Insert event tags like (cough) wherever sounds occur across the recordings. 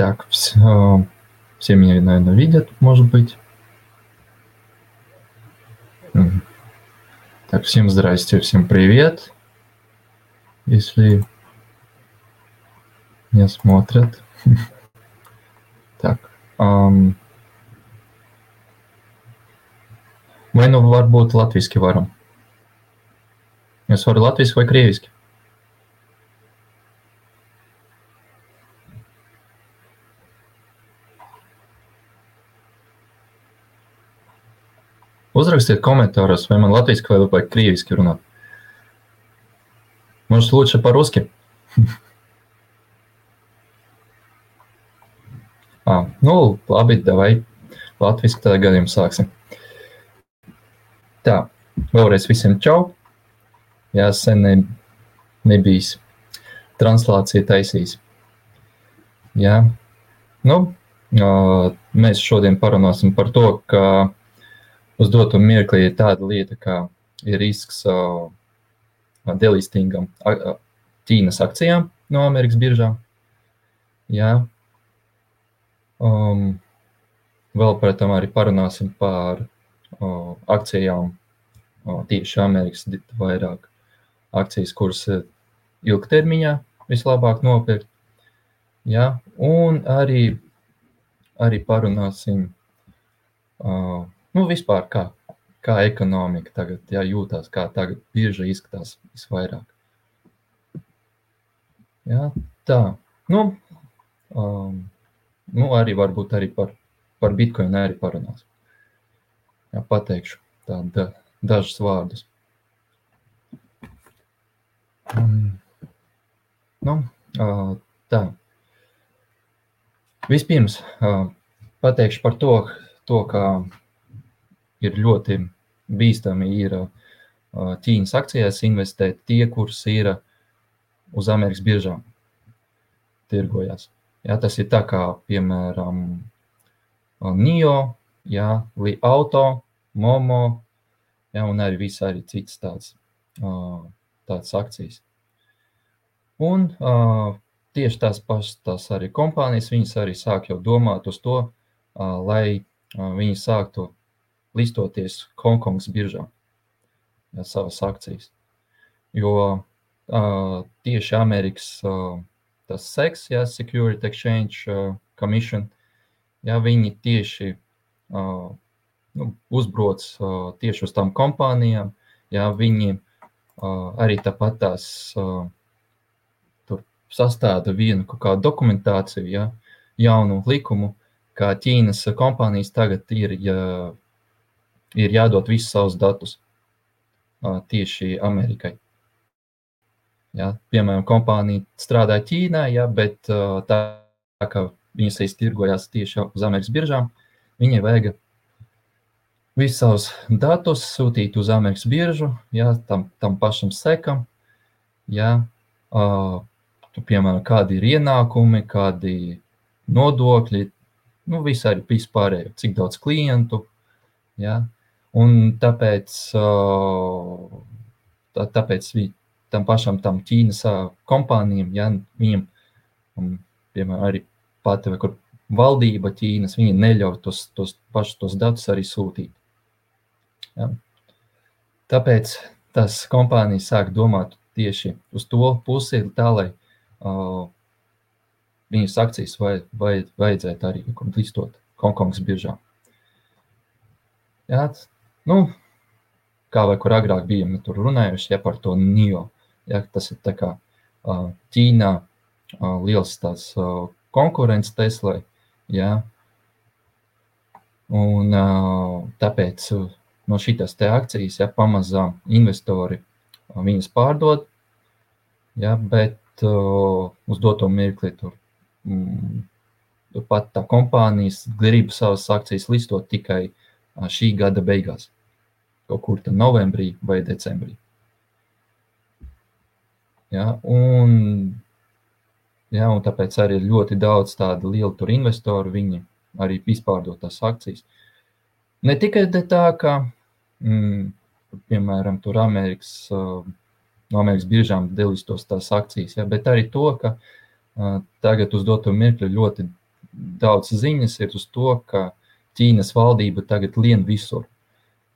Так, все, все меня, наверное, видят, может быть. Так, всем здрасте, всем привет. Если меня смотрят. (laughs) Так. Vai nu varbūt latviski varam? Es varu latviski vai krieviski? Uzrakstiet komentāros, vai man latviešu vai, vai krieviski runāt. Может, лучше по-русски? ah, nu, labi, davai. Latviski tādā gadījumā sāksim. Tā, vēlreiz visiem čau. Jā, sen ne, nebijis translācija taisījis. Jā, nu, mēs šodien parunāsim par to, ka uz doto mirkli ir tāda lieta, kā ir risks uh, delistingam uh, Ķīnas akcijām no Amerikas biržām. Jā. Um, vēl par tam arī parunāsim par uh, akcijām uh, tieši Amerikas vairāk akcijas, kuras ilgtermiņā vislabāk nopirkt. Ja? Un arī, arī parunāsim uh, Nu, vispār kā, kā ekonomika tagad jā, jūtās, kā tagad bieži izskatās visvairāk. Jā, tā. Nu, um, nu, arī varbūt arī par, par Bitcoin arī parunās. Jā, pateikšu tādu dažus vārdus. Um, nu, uh, tā. Vispirms uh, pateikšu par to, to kā ir ļoti bīstami ir Ķīnas akcijās investēt tie, kurus ir uz Amerikas biržām tirgojās. Jā, tas ir tā kā, piemēram, NIO, jā, Li Auto, Momo, jā, un arī visi arī citas tādas, tādas akcijas. Un tieši tās pašas tās arī kompānijas, viņas arī sāk jau domāt uz to, lai viņi sāktu listoties Hongkongas biržā, savas akcijas. Jo uh, tieši Amerikas uh, tas SEX, jā, Security Exchange uh, Commission, jā, viņi tieši uh, nu, uzbroc uh, tieši uz tām kompānijām, jā, viņi uh, arī tāpat tās uh, tur sastāda vienu kaut kādu dokumentāciju, jā, jaunu likumu, kā Ķīnas kompānijas tagad ir, ja ir jādod visus savus datus tieši Amerikai. Ja, piemēram, kompānija strādā Ķīnā, ja, bet tā, tā kā viņas iztirgojās tieši uz Amerikas biržām, viņai vajag visus savus datus sūtīt uz Amerikas biržu, ja, tam, tam pašam sekam. Ja, uh, tu, piemēram, kādi ir ienākumi, kādi nodokļi, nu, viss arī vispārējo, cik daudz klientu. Ja, Un tāpēc, tā, tāpēc tam pašam tam Ķīnas kompānijam, ja viņam, piemēram, arī pati, kur valdība Ķīnas, viņi neļauj tos, tos pašus tos datus arī sūtīt. Ja. Tāpēc tas kompānijas sāk domāt tieši uz to pusi, tā lai uh, viņas akcijas vajad, vajad, vajadzētu arī listot Hongkongas biržā. Jā, Nu, kā vai kur agrāk bijām tur runājuši ja, par to NIO. Ja, tas ir tā kā uh, Ķīnā uh, liels tās uh, konkurence Teslai. Ja, un uh, tāpēc uh, no šīs te akcijas ja, pamazām investori uh, viņas pārdod, ja, bet uh, uz doto mirkli tur mm, pat tā kompānijas grib savas akcijas listot tikai uh, šī gada beigās kaut kur novembrī vai decembrī. Ja, un, ja, un tāpēc arī ir ļoti daudz tādu lielu investoru, viņi arī izpārdod tās akcijas. Ne tikai tā, ka, mm, piemēram, tur Amerikas, uh, no Amerikas biržām delistos tās akcijas, ja, bet arī to, ka uh, tagad uz doto mirkli ļoti daudz ziņas ir uz to, ka Ķīnas valdība tagad lien visur.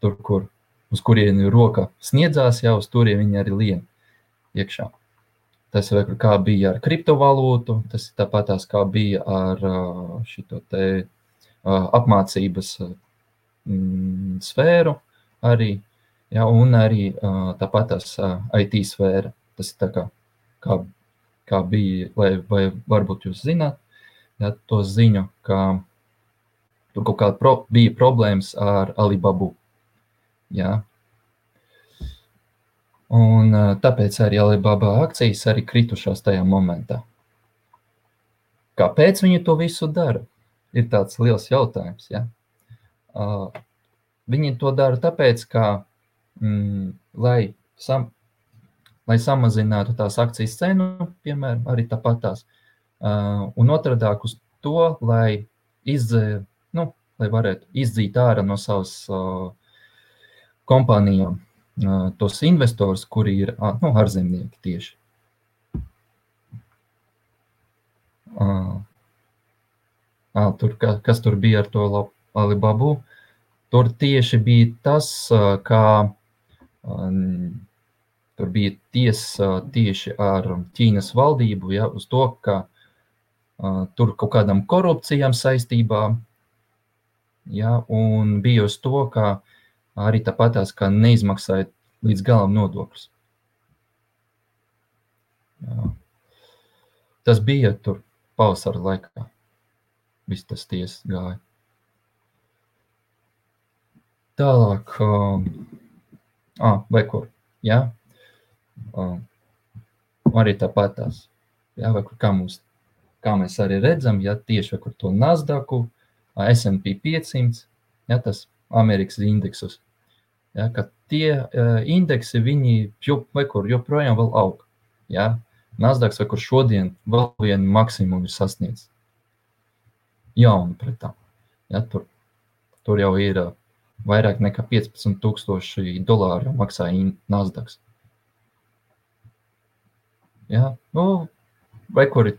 Tur, kur, uz kurieni roka sniedzās, jau uz turien viņi arī lien iekšā. Tas ir kā bija ar kriptovalūtu, tas ir tāpat tās kā bija ar šito te apmācības mm, sfēru arī, ja, un arī tāpat tās IT sfēra. Tas ir tā kā, kā, kā bija, vai, vai varbūt jūs zināt, ja, to ziņu, ka tur kaut kāda pro, bija problēmas ar Alibabu. Ja, Un tāpēc arī Alibaba akcijas arī kritušās tajā momentā. Kāpēc viņi to visu dara? Ir tāds liels jautājums. Ja? Uh, viņi to dara tāpēc, ka, mm, lai, sam, lai samazinātu tās akcijas cenu, piemēram, arī tāpat tās, uh, un otrdāk uz to, lai, izdzē, nu, lai varētu izdzīt ārā no savas kompānijām tos investors, kuri ir nu, ārzemnieki tieši. À, tur, kas tur bija ar to Alibabu? Tur tieši bija tas, kā tur bija tiesa tieši ar Ķīnas valdību, ja, uz to, ka tur kaut kādām korupcijām saistībā, ja, un bija uz to, ka arī tāpatās, kā neizmaksājot līdz galam nodokļus. Jā. Tas bija tur pavasara laikā. Viss tas tiesas gāja. Tālāk, um, ah, vai kur, jā, um, arī tāpatās, jā, vai kur, kā mums, kā mēs arī redzam, jā, tieši vai kur to Nasdaqu, S&P 500, jā, tas Amerikas indeksus. Ja, tie uh, indeksi, viņi jo, kur, joprojām vēl aug. Ja. Vai kur šodien vēl vienu maksimumu ir sasniedzis. Jaunu pret tā. Ja, tur, tur jau ir uh, vairāk nekā 15,000 dolāru maksā Nasdaq. Ja, nu, vai kur ir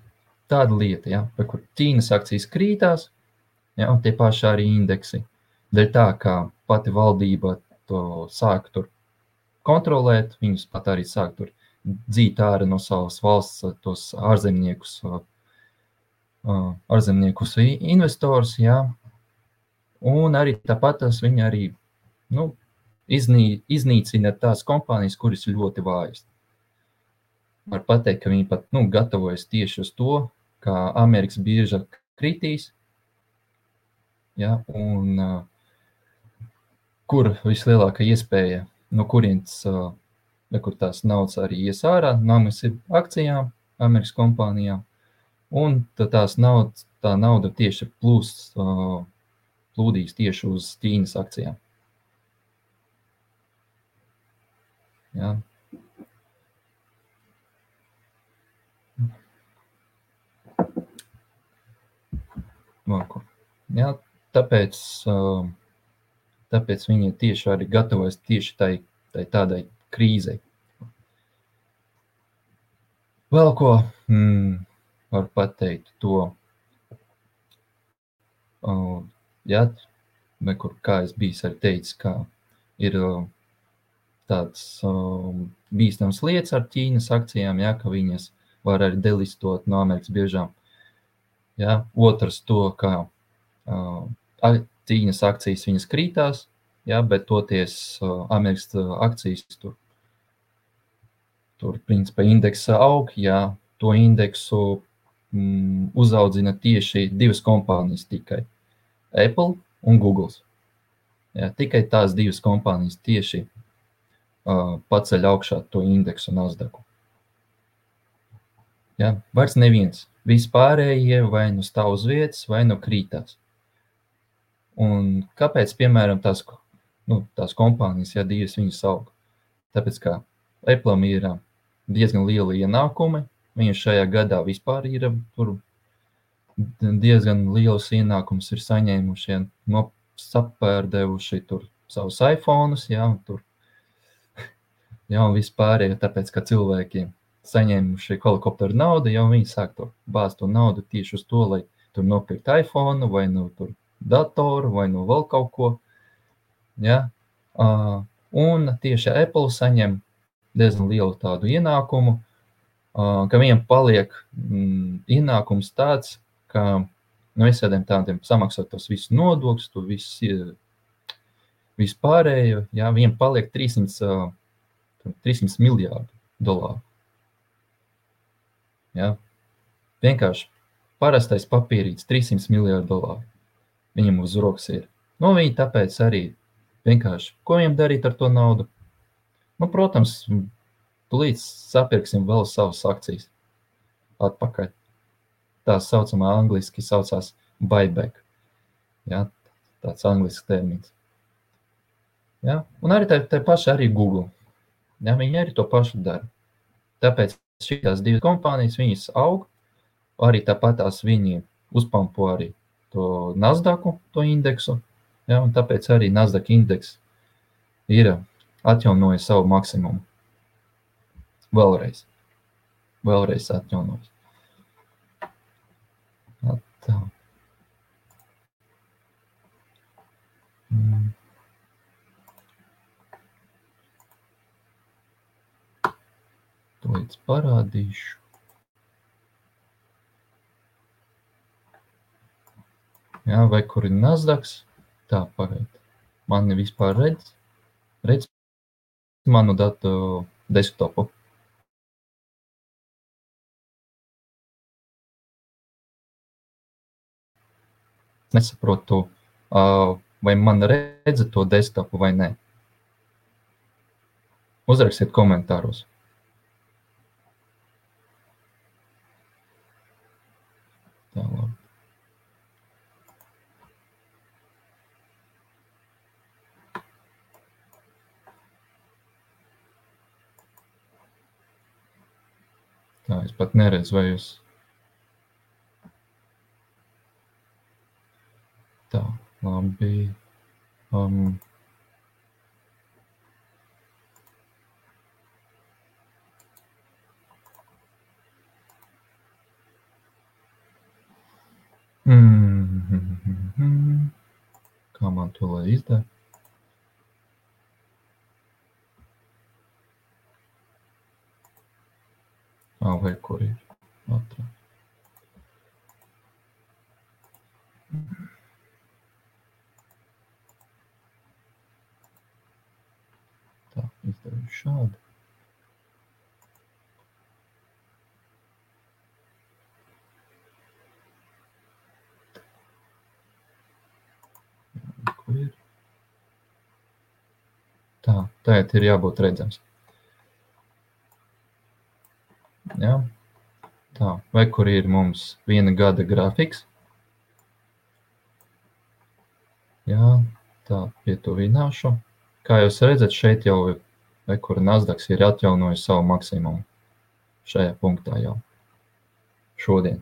tāda lieta, ja, vai kur Ķīnas akcijas krītās, ja, un tie paši arī indeksi. Dēļ tā, ka pati valdība to sāk tur kontrolēt, viņus pat arī sāk tur dzīt ārā no savas valsts tos ārzemniekus, ārzemniekus investors, jā. Un arī tāpat tas viņi arī, nu, iznī, iznīcina tās kompānijas, kuras ir ļoti vājas. Var pateikt, ka viņi pat, nu, gatavojas tieši uz to, ka Amerikas bieža kritīs, ja, un uh, kur vislielākā iespēja, no kurienes kur tās naudas arī ies ārā, naudas ir akcijām, Amerikas kompānijām, un tās naudas, tā nauda tieši plūs, plūdīs tieši uz Ķīnas akcijām. Jā. Jā, tāpēc uh, Tāpēc viņi tieši arī gatavojas tieši tai, tai tādai krīzei. Vēl ko mm, var pateikt to, uh, ja, kur, kā es biju arī teicis, ka ir uh, tāds uh, bīstams lietas ar Ķīnas akcijām, ja, ka viņas var arī delistot no Amerikas biežām. Ja. Otrs to, ka uh, Ķīnas akcijas viņas krītās, ja, bet toties Amerikas akcijas tur, tur principā indeksa aug, ja to indeksu mm, uzaudzina tieši divas kompānijas tikai - Apple un Google. Ja, tikai tās divas kompānijas tieši uh, paceļ augšā to indeksu Nasdaq. Ja, vairs neviens. Vispārējie vai nu stāv uz vietas, vai nu krītās. Un kāpēc, piemēram, tās, nu, tās kompānijas, ja divas viņas aug? Tāpēc, ka Apple ir diezgan liela ienākumi, viņi šajā gadā vispār ir tur diezgan liels ienākums ir saņēmuši, ja, no sapērdevuši tur savus iPhones, jā, un tur, (laughs) jā, un vispārējo, tāpēc, ka cilvēki saņēmuši helikopteru naudu, jau viņi sāk to bāzt to naudu tieši uz to, lai tur nopirkt iPhone, vai nu tur datoru, vai nu vēl kaut ko. Ja? Uh, un tieši Apple saņem diezgan lielu tādu ienākumu, uh, ka viņam paliek mm, ienākums tāds, ka no visādiem tādiem samaksāt tos visus nodokļus, to visu vispārējo, jā, viņam paliek 300, 300 miljārdu dolāru. Jā. Vienkārši parastais papīrīts, 300 miljardu dolāru. Viņam uz rokas ir. Nu, viņi tāpēc arī vienkārši, ko viņam darīt ar to naudu? Nu, protams, tūlīt sapirksim vēl savas akcijas atpakaļ. Tā saucamā angliski saucās buyback. Ja, tāds anglisks termins. Ja? Un arī tā, tā paša arī Google. Ja? Viņi arī to pašu dara. Tāpēc šīs divas kompānijas, viņas aug, arī tāpat tās viņi uzpampo arī to Nasdaqu, to indeksu. Ja? Tāpēc arī Nasdaq indeks ir atjaunojis savu maksimumu. Vēlreiz. Vēlreiz atjaunojis. Tā. Mm. Tūlīt parādīšu. Jā, vai kur ir Nasdaqs? Tā, pagaid. Mani vispār redz? Redz manu datu desktopu. Nesaprotu, vai man redz to desktopu vai nē. Uzrakstiet komentāros. Tā, labi. Tā, es pat neredzu, vai jūs. Tā, labi. Um, Mm. (laughs) Kā man to lai izdara? Vai kur ir? Atrā. Tā, izdarīju šādi. Tā, tagad ir jābūt redzams. Ja? Tā, vai kur ir mums viena gada grafiks? Jā, tā, pietuvināšu. Kā jūs redzat, šeit jau vai kur Nasdaqs ir atjaunojis savu maksimumu. Šajā punktā jau. Šodien.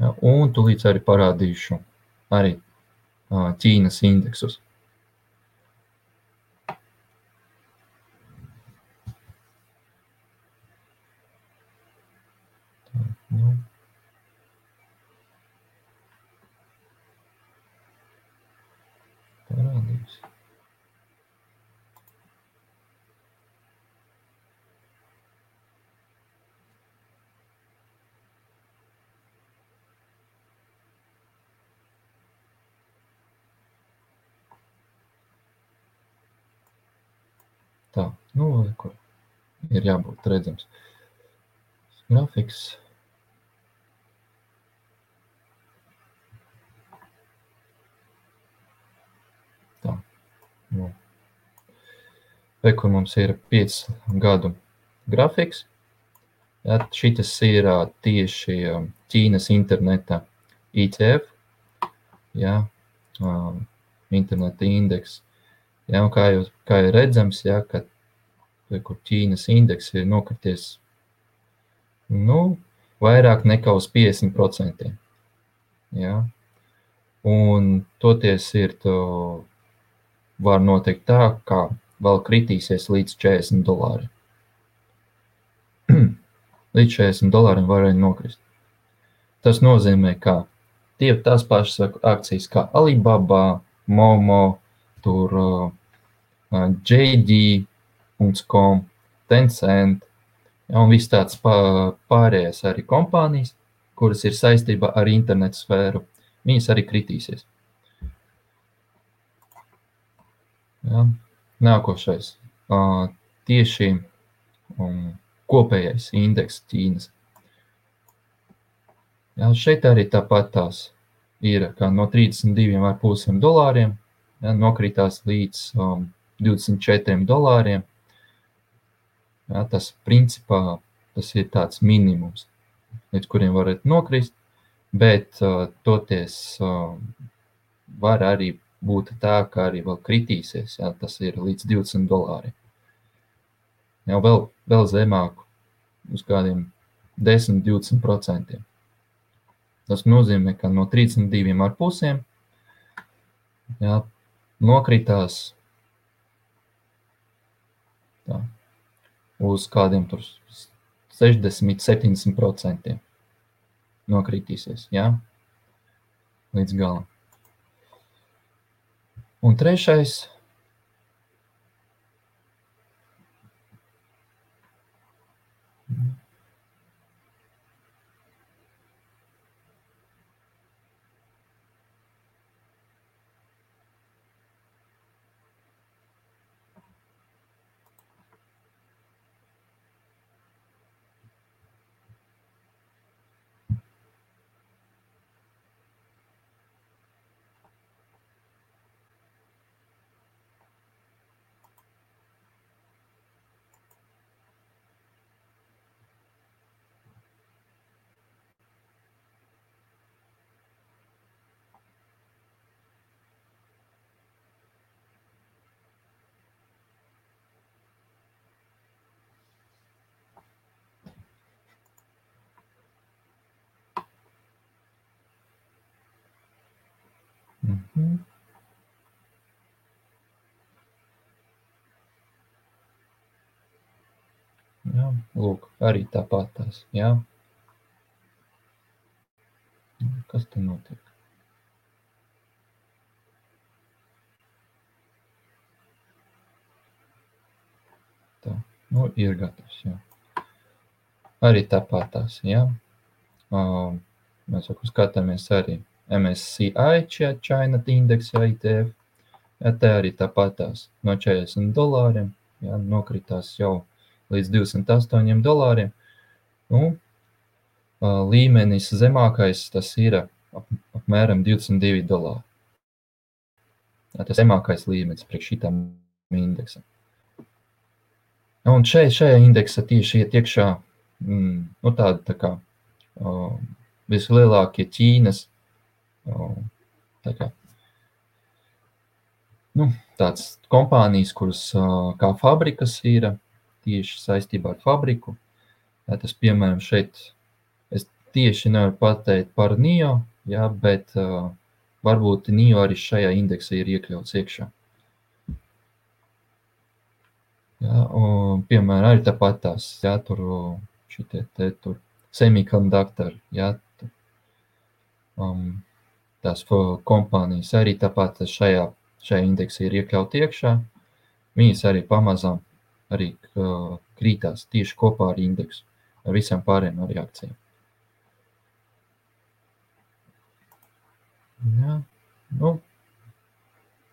Ja, un tūlīt arī parādīšu arī Ķīnas indeksus. Tā, nu. Parādīs. Tā, nu, kur ir jābūt redzams. Grafiks. Tā, nu. Vai kur mums ir 5 gadu grafiks. Ja, šitas ir tieši Ķīnas interneta ICF, ja, interneta indeks. Ja, kā, jūs, kā ir redzams, ja, ka kur Ķīnas indeks ir nokrities nu, vairāk nekā uz 50%. Ja. Un toties ir to var notikt tā, ka vēl kritīsies līdz 40 dolāri. (clears throat) līdz 40 dolāriem varēja nokrist. Tas nozīmē, ka tie tās pašas akcijas kā Alibaba, Momo, tur uh, JD.com, Tencent, un viss tāds pārējais arī kompānijas, kuras ir saistībā ar internetu sfēru, viņas arī kritīsies. Ja. Nākošais. Tieši um, kopējais indeks Ķīnas. Ja, šeit arī tāpat tās ir no 32,5 dolāriem, ja, nokritās līdz um, 24 dolāriem. Ja, tas principā tas ir tāds minimums, līdz kuriem varat nokrist, bet uh, toties uh, var arī būt tā, ka arī vēl kritīsies, ja, tas ir līdz 20 dolāriem. Jau vēl, vēl zemāk, uz kādiem 10-20%. Tas nozīmē, ka no 32,5 jā, nokritās tā, uz kādiem 60-70% nokritīsies jā, līdz galam. Un trešais Mhm. Jā, lūk, arī tāpat tās, jā. Kas te notiek? Tā, nu ir gatavs, jā. Arī tāpat tās, jā. Uh, mēs jau skatāmies arī MSCI China Index ITF. Ja, te arī tāpat tās no 40 dolāriem ja, nokritās jau līdz 208 dolāriem. Nu, līmenis zemākais tas ir ap, apmēram 22 dolāri. Ja, tas zemākais līmenis priekš šitam indeksam. Un šeit, šajā indeksā tieši iet iekšā mm, nu, tāda tā kā uh, vislielākie Ķīnas Tā kā, nu, tāds kompānijas, kuras kā fabrikas ir tieši saistībā ar fabriku. Jā, tas, piemēram, šeit es tieši nevaru pateikt par NIO, jā, bet uh, varbūt NIO arī šajā indeksā ir iekļauts iekšā. Jā, un, piemēram, arī tāpat tās, jā, tur šitie te tur semikonduktori, jā, tur, um, tās kompānijas arī tāpat šajā, šajā indeksā ir iekļaut iekšā. Viņas arī pamazām arī krītās tieši kopā ar indeksu, ar visām pārējām arī akcijām. Jā, nu,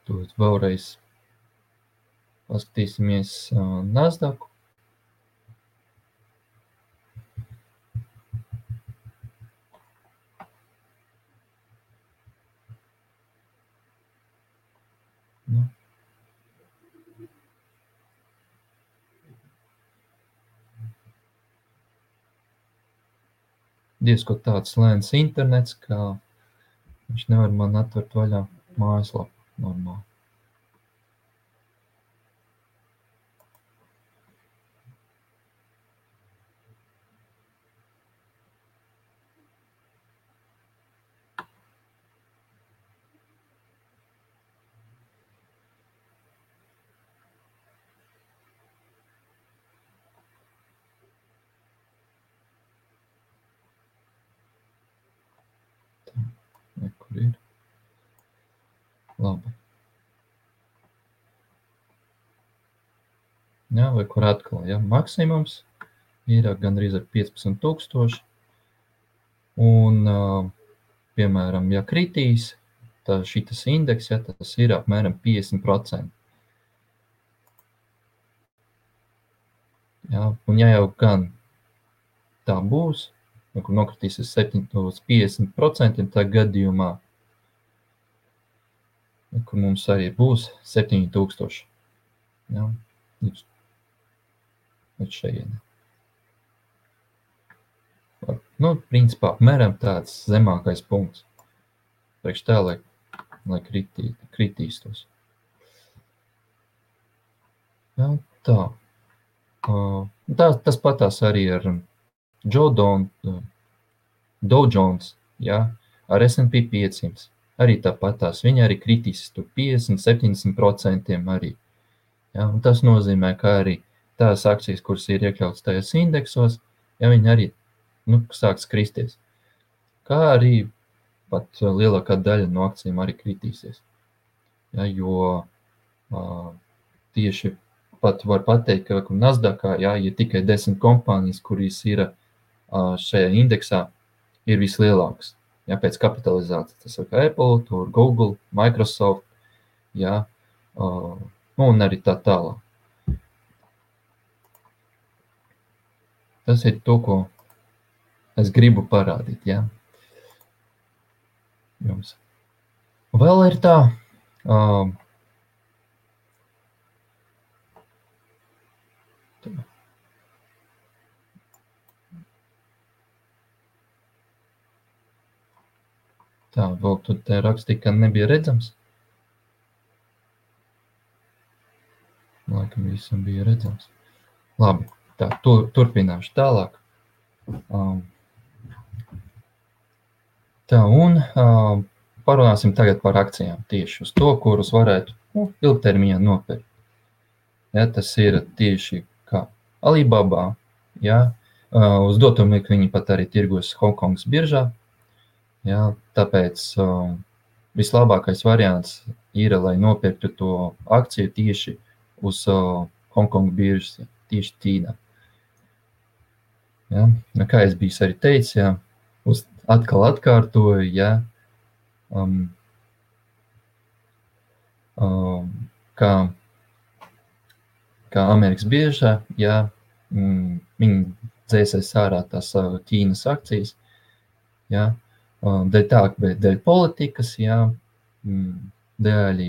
tad vēlreiz paskatīsimies uh, Nasdaqu. Nu. Diezko tāds lēns internets, ka viņš nevar man atvert vaļā mājaslapu normāli. Labi. Jā, vai kur atkal, ja maksimums ir gandrīz ar 15,000. Un, piemēram, ja kritīs, tad šis indeks, ja tas ir apmēram 50%. Ja, un ja jau gan tā būs, nu, kur nokritīsies 7 līdz 50%, tad gadījumā, kur mums arī būs 7000. Ja, līdz, līdz šejienei. Nu, principā, apmēram tāds zemākais punkts. Priekš tā, lai, lai kritī, kritīstos. Jā, tā. Uh, tā. Tas patās arī ar Joe Don, uh, Dow Jones, jā, ar S&P 500. Arī tāpatās. Viņi arī kritīs tur 50, 70% arī. Ja, tas nozīmē, ka arī tās akcijas, kuras ir iekļautas tajos indeksos, ja viņi arī nu, sāks kristies. Kā arī pat lielākā daļa no akcijiem arī kritīsies. Ja, jo uh, tieši pat var pateikt, ka Nasdaqā ja, ir tikai desmit kompānijas, kuras ir uh, šajā indeksā, ir vislielākas. Ja, pēc kapitalizācijas tas ir Apple, tur Google, Microsoft, ja, uh, un arī tā tālāk. Tas ir to, ko es gribu parādīt. Ja? Jums. Vēl ir tā, uh, Tā, vēl tur te rakstīja, ka nebija redzams. Laikam visam bija redzams. Labi, tā, tur, turpināšu tālāk. Um, Tā, un uh, parunāsim tagad par akcijām tieši uz to, kurus varētu nu, ilgtermiņā nopirkt. Ja, tas ir tieši kā Alibaba. Ja, uh, uz doto mirkli viņi pat arī tirgos Hongkongas biržā. Ja, tāpēc uh, vislabākais variants ir, lai nopirktu to akciju tieši uz uh, Hongkongas biržas, tieši Ķīnā. Ja, kā es biju arī teicis, ja, uz atkal atkārtoju, ja, um, um, kā, kā Amerikas biežā, ja mm, viņi dzēsēs ārā tās uh, Ķīnas akcijas, ja, dēļ tā, bet dēļ politikas, mm, dēļ,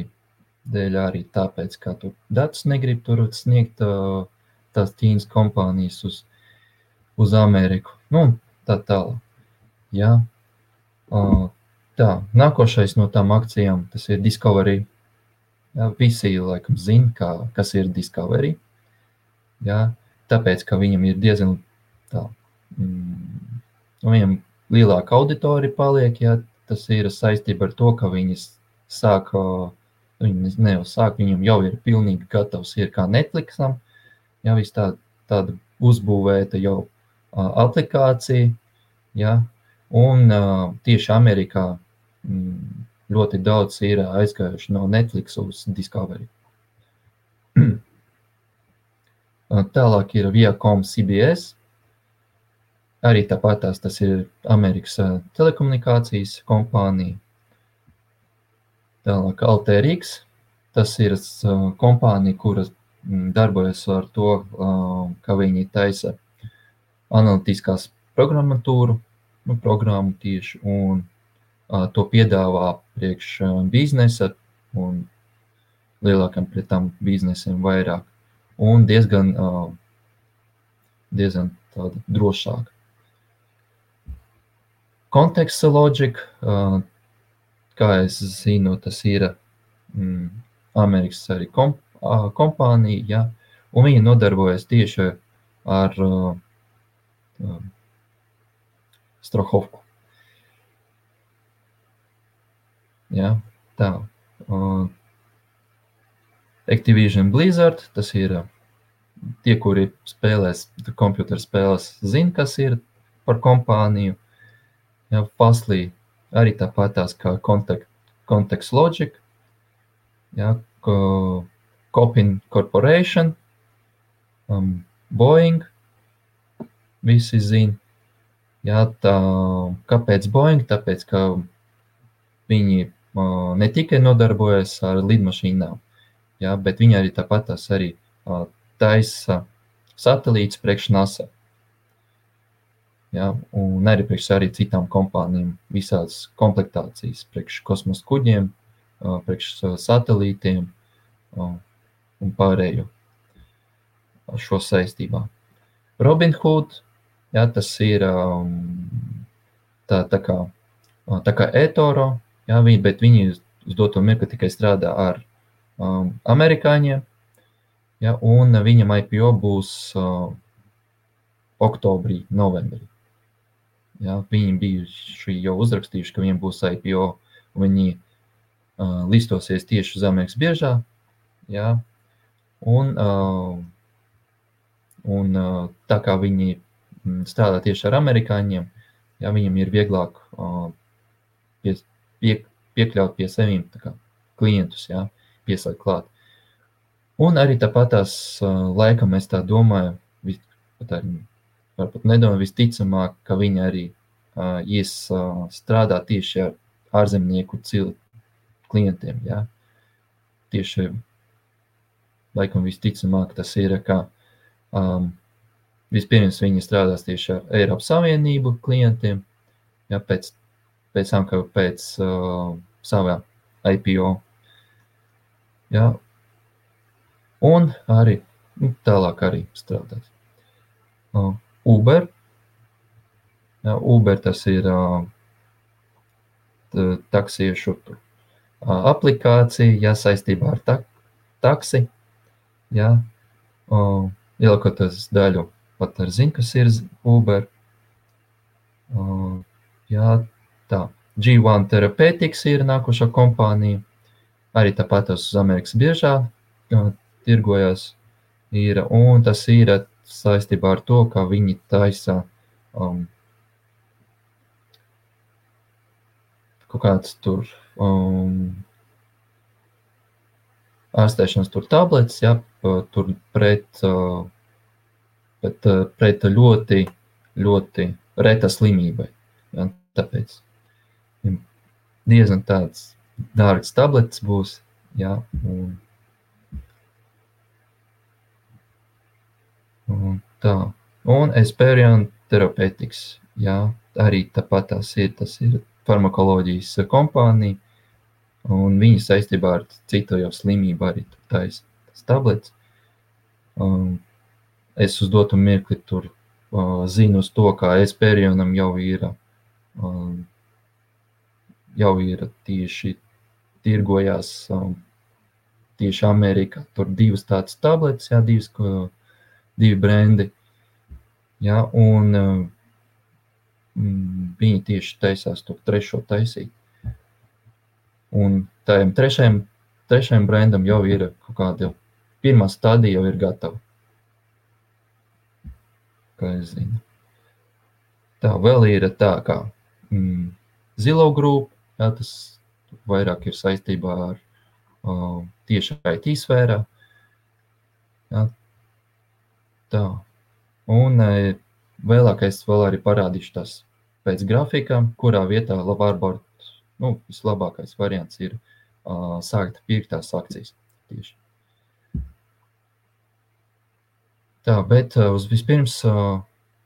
dēļ arī tāpēc, ka tur datus negrib tur sniegt tās Ķīnas kompānijas uz, uz Ameriku, nu, tā tālāk. Ja? Tā, nākošais no tām akcijām tas ir Discovery. Ja? Visi laikam zina, kā, kas ir Discovery. Ja? Tāpēc, ka viņam ir diezgan tā, mm, viņam lielāka auditorija paliek, ja tas ir saistība ar to, ka viņas sāk, viņi neuzsāk, viņam jau ir pilnīgi gatavs, ir kā Netflixam, ja viss tā, tāda uzbūvēta jau aplikācija, ja, Un tieši Amerikā ļoti daudz ir aizgājuši no Netflix uz Discovery. (clears throat) Tālāk ir Viacom CBS. Arī tāpat tās, tas ir Amerikas telekomunikācijas kompānija. Tālāk Alterix. Tas ir kompānija, kuras darbojas ar to, ka viņi taisa analītiskās programmatūru nu, programmu tieši, un to piedāvā priekš biznesa un lielākam pret tam biznesiem vairāk, un diezgan, diezgan tāda drošāka konteksta loģika, uh, kā es zinu, tas ir mm, Amerikas arī kom, uh, kompānija, ja, un viņi nodarbojas tieši ar uh, um, uh, strahovku. Ja, tā. Uh, Activision Blizzard, tas ir uh, tie, kuri spēlēs komputer spēles, zina, kas ir par kompāniju. Uh, Ja, Fastly arī tāpat tās kā Context, context Logic, ja, Copin Corporation, um, Boeing, visi zina. Jā, tā, kāpēc Boeing? Tāpēc, ka viņi uh, ne tikai nodarbojas ar lidmašīnām, jā, bet viņi arī tāpat tās arī uh, taisa satelītus priekš NASA. Ja, un arī priekš arī citām kompānijām, visādas komplektācijas, priekš kosmosa kuģiem, priekš satelītiem un pārējo šo saistībā. Robin Hood, ja, tas ir tā, tā kā, tā kā eToro, ja, viņi, bet viņi uz doto mirkli tikai strādā ar um, amerikāņiem, ja, un viņam IPO būs uh, oktobrī, novembrī. Ja, viņi bijuši jau uzrakstījuši, ka viņiem būs IPO, un viņi uh, listosies tieši Amerikas biežā. Ja, un, uh, un uh, tā kā viņi strādā tieši ar amerikāņiem, ja, viņam ir vieglāk uh, pie, pie, piekļaut pie kā, klientus, ja, pieslēgt klāt. Un arī tāpat tās uh, laikam es tā domāju, vis, tā, varbūt nedomāju, visticamāk, ka viņi arī uh, ies uh, strādāt tieši ar ārzemnieku cil, klientiem. Ja? Tieši, laikam, visticamāk, tas ir, ka um, vispirms viņi strādās tieši ar Eiropas Savienību klientiem, ja, pēc, pēc tam, ka pēc uh, savā IPO. Ja, un arī nu, tālāk arī strādāt. Uh, Uber. Uber tas ir taksiešu aplikācija, ja saistībā ar tak taksi. Ja, ielikoties daļu, pat ar zinu, kas ir Uber. Jā, tā. G1 Therapeutics ir nākošā kompānija. Arī tāpat uz Amerikas biežā tirgojas. Ir, un tas ir saistībā ar to, ka viņi taisa um, kaut kāds tur um, ārstēšanas tur tabletes, ja, tur pret, uh, pret, uh, pret ļoti, ļoti reta slimībai. Ja, tāpēc diezgan tāds dārgs tabletes būs, ja, un Un tā. Un Esperion Therapeutics, jā, arī tāpat tās ir, tas ir farmakoloģijas kompānija, un viņi saistībā ar citu jau slimību arī taisa tas tablets. Um, es uz dotu mirkli tur uh, zinu uz to, kā Esperionam jau ir, um, jau ir tieši tirgojās um, tieši Amerikā. Tur divas tādas tabletes, jā, divas, ko divi brendi. Ja, un mm, viņi tieši taisās to trešo taisīt. Un tajam trešajam, trešajam brendam jau ir kaut kāda pirmā stadija jau ir gatava. Kā es zinu. Tā vēl ir tā kā mm, Zilo grupa, jā, tas vairāk ir saistībā ar uh, tieši IT sfērā. Jā, Tā. Un e, vēlākais vēl arī parādīšu tas pēc grafika, kurā vietā varbūt nu, vislabākais variants ir uh, sākt pirkt tās akcijas. Tieši. Tā, bet uz vispirms uh,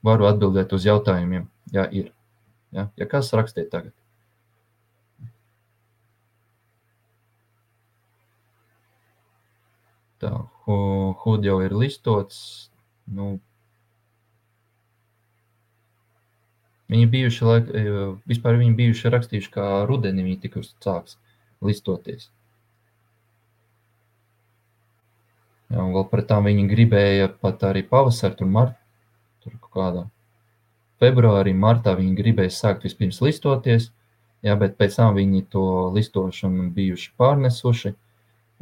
varu atbildēt uz jautājumiem, ja ir. Ja, ja kas rakstiet tagad? Tā, Hud jau ir listots, Nu, viņi bijuši, laik, e, vispār viņi bijuši rakstījuši, kā rudenī viņi tikai sāks listoties. Jā, un vēl pret tām viņi gribēja pat arī pavasarī, tur martā, tur kaut kādā februārī, martā viņi gribēja sākt vispirms listoties, jā, bet pēc tam viņi to listošanu bijuši pārnesuši,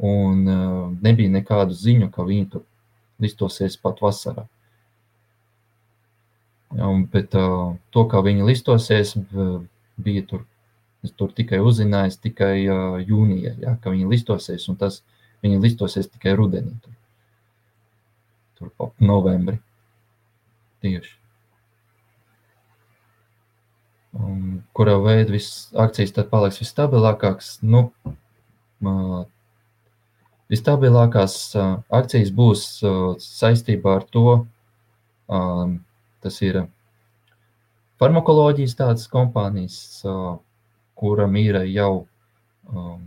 un uh, nebija nekādu ziņu, ka viņi tur listosies pat vasarā. Ja, un, bet uh, to, kā viņi listosies, bija tur tur tikai uzzināju, tikai uh, jūnijā, ja, ka viņi listosies, un tas viņi listosies tikai rudenī. Tur, tur pa novembri. Tieši. Un, kurā veidā akcijas tad paliks visstabilākākas? Nu, uh, visstabilākās akcijas būs saistībā ar to, tas ir farmakoloģijas tādas kompānijas, kuram ir jau um,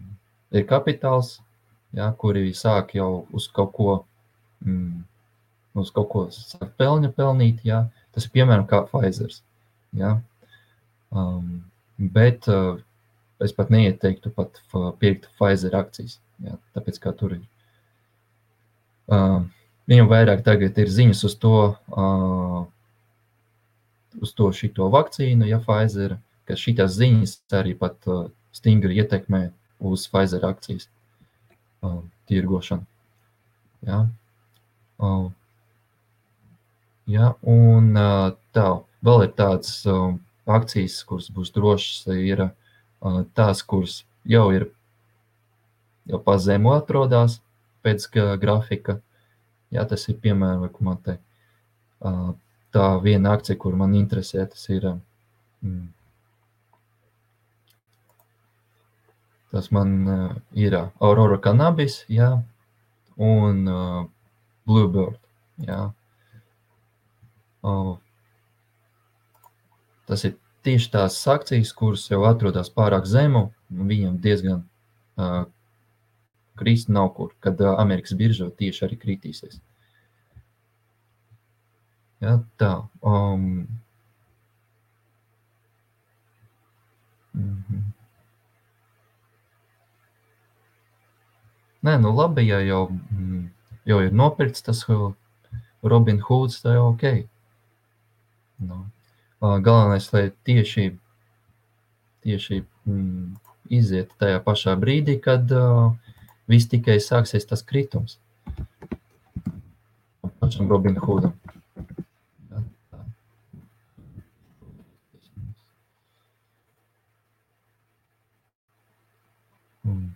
ir kapitāls, ja, kuri sāk jau uz kaut ko, mm, uz kaut ko sāk pelņu pelnīt, ja. tas ir piemēram kā Pfizer. Ja. Um, bet uh, es pat neieteiktu pat pirkt Pfizer akcijas, ja, tāpēc kā tur ir. Uh, viņam vairāk tagad ir ziņas uz to, uh, uz to šito vakcīnu, ja Pfizer, ka šīs ziņas arī pat uh, stingri ietekmē uz Pfizer akcijas uh, tirgošanu. Ja? Uh, ja? Un uh, tā, vēl ir tādas uh, akcijas, kuras būs drošas, ir uh, tās, kuras jau ir jau pa zemu atrodas pēc grafika. Ja, tas ir piemēram, ko man te tā viena akcija, kur man interesē, tas ir mm, Tas man ir Aurora Cannabis, jā, un Bluebird. Jā. Uh, tas ir tieši tās akcijas, kuras jau atrodas pārāk zemu, un viņam diezgan uh, krist nav kur, kad uh, Amerikas birža tieši arī kritīsies. Jā, tā. Um, -hmm. Nē, nu labi, ja jau, mm, jau ir nopirkts tas Robin Hoods, tā jau ok. Nu, galvenais, lai tieši, tieši mm, iziet tajā pašā brīdī, kad uh, viss tikai sāksies tas kritums. Pašam Robin Hoodam. Mm.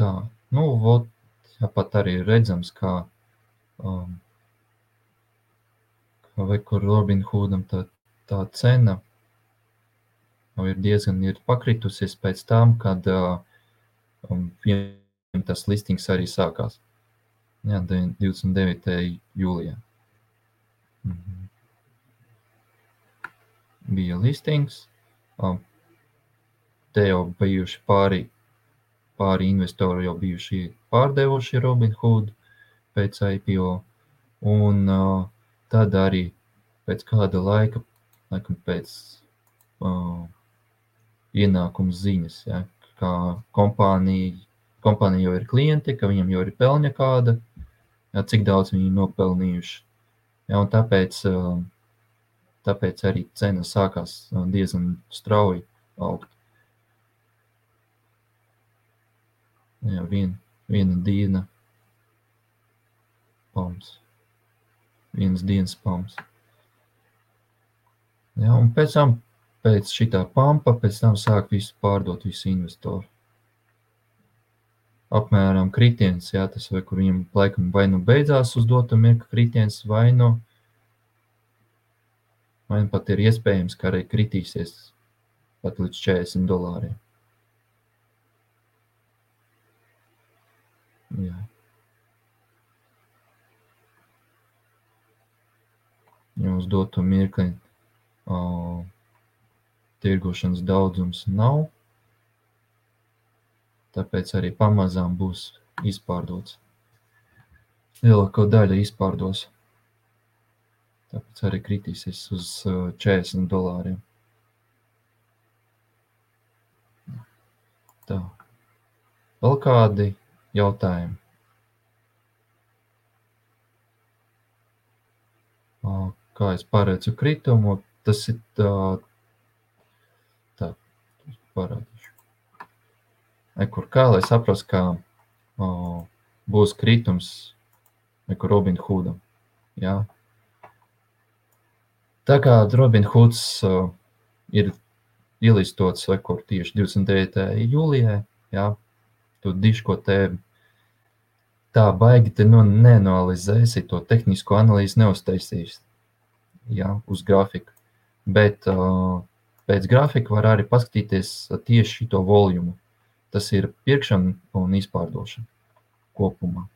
Tā, nu, vot, tāpat arī redzams, kā, um, kā vai kur Robin Hoodam tā, tā cena jau ir diezgan ir pakritusies pēc tam, kad uh, um, viņam tas listings arī sākās. Jā, 29. jūlijā. Mhm. Bija listings, um, te jau bijuši pāri pāri investori jau bijuši pārdevuši Robinhood pēc IPO, un uh, tad arī pēc kāda laika, laikam pēc uh, ienākuma ziņas, ja, kā kompānija, kompānija jau ir klienti, ka viņam jau ir pelņa kāda, ja, cik daudz viņi nopelnījuši. Ja, un tāpēc, uh, tāpēc arī cena sākās diezgan strauji augt. Jā, vien, viena diena pams. Vienas dienas pams. Jā, un pēc tam, pēc šitā pampa, pēc tam sāk visu pārdot visu investoru. Apmēram kritiens, jā, tas vai kur viņam laikam vai nu beidzās uz dotu mirkli kritiens, vai nu, vai nu pat ir iespējams, ka arī kritīsies pat līdz 40 dolāriem. Ja uz doto mirkli uh, tirgošanas daudzums nav, tāpēc arī pamazām būs izpārdots. Lielāko daļu izpārdos. Tāpēc arī kritīsies uz 40 dolāriem. Tā. Vēl kādi jautājumi. Kā es paredzu kritumu, tas ir tā, tā parādīšu. Ekur kā, lai saprast, kā o, būs kritums ekur Robin Hoodam. Jā. Tā kā Robin Hoods uh, ir ielistots ekur tieši 29. jūlijā, jā, tu diško te tā baigi te nu neanalizēsi, to tehnisko analīzi neuztaisīs, jā, uz grafiku. Bet uh, pēc grafika var arī paskatīties tieši to volumu. Tas ir pirkšana un izpārdošana kopumā.